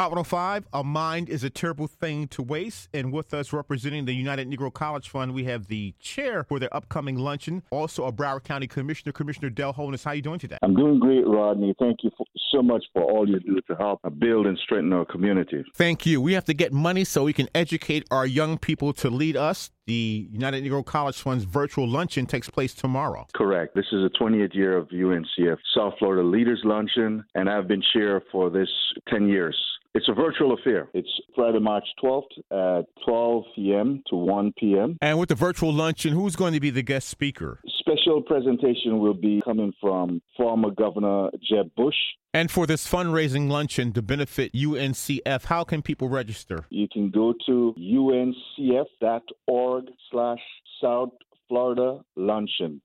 Hot 105, a mind is a terrible thing to waste. And with us representing the United Negro College Fund, we have the chair for their upcoming luncheon, also a Broward County Commissioner, Commissioner Dale Holness. How are you doing today? I'm doing great, Rodney. Thank you for, so much for all you do to help build and strengthen our community. Thank you. We have to get money so we can educate our young people to lead us. The United Negro College Fund's virtual luncheon takes place tomorrow. Correct. This is the 20th year of UNCF South Florida Leaders Luncheon, and I've been chair for this 10 years. It's a virtual affair. It's Friday, March 12th at 12 p.m. to 1 p.m. And with the virtual luncheon, who's going to be the guest speaker? Special presentation will be coming from former Governor Jeb Bush. And for this fundraising luncheon to benefit UNCF, how can people register? You can go to uncf.org slash South Florida Luncheon,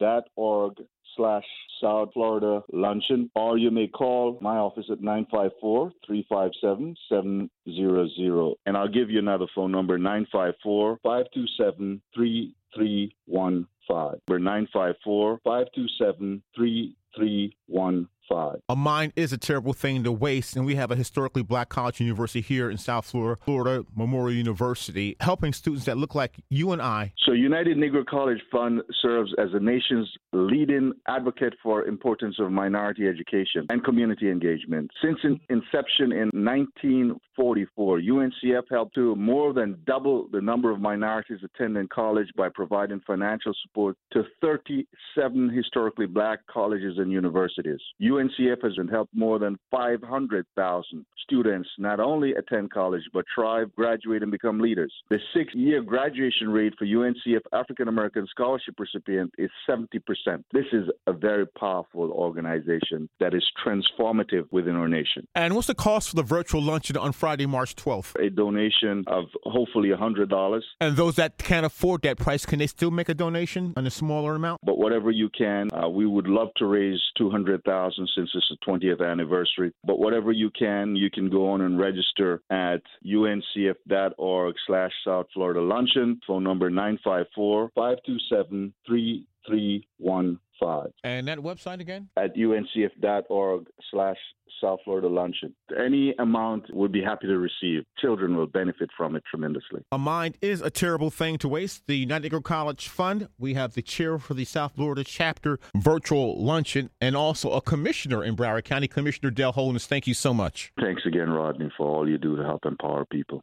uncf.org slash South Florida Luncheon, or you may call my office at 954 357 700. And I'll give you another phone number 954 527 3315. We're 954 527 3315 five. A mind is a terrible thing to waste, and we have a historically black college university here in South Florida, Florida Memorial University, helping students that look like you and I. So, United Negro College Fund serves as the nation's leading advocate for importance of minority education and community engagement. Since inception in 1944, UNCF helped to more than double the number of minorities attending college by providing financial support to 37 historically black colleges and universities. UNCF has helped more than 500,000 students not only attend college, but thrive, graduate, and become leaders. The six year graduation rate for UNCF African American scholarship recipient is 70%. This is a very powerful organization that is transformative within our nation. And what's the cost for the virtual luncheon on Friday, March 12th? A donation of hopefully $100. And those that can't afford that price, can they still make a donation on a smaller amount? But whatever you can, uh, we would love to raise 200,000 since it's the 20th anniversary. But whatever you can, you can go on and register at uncf.org slash South Florida Luncheon, phone number 954 527 3315. And that website again? At uncf.org slash South Florida Luncheon. Any amount would be happy to receive. Children will benefit from it tremendously. A mind is a terrible thing to waste. The United Negro College Fund, we have the chair for the South Florida chapter virtual luncheon and also a commissioner in Broward County, Commissioner Dale Holness. Thank you so much. Thanks again, Rodney, for all you do to help empower people.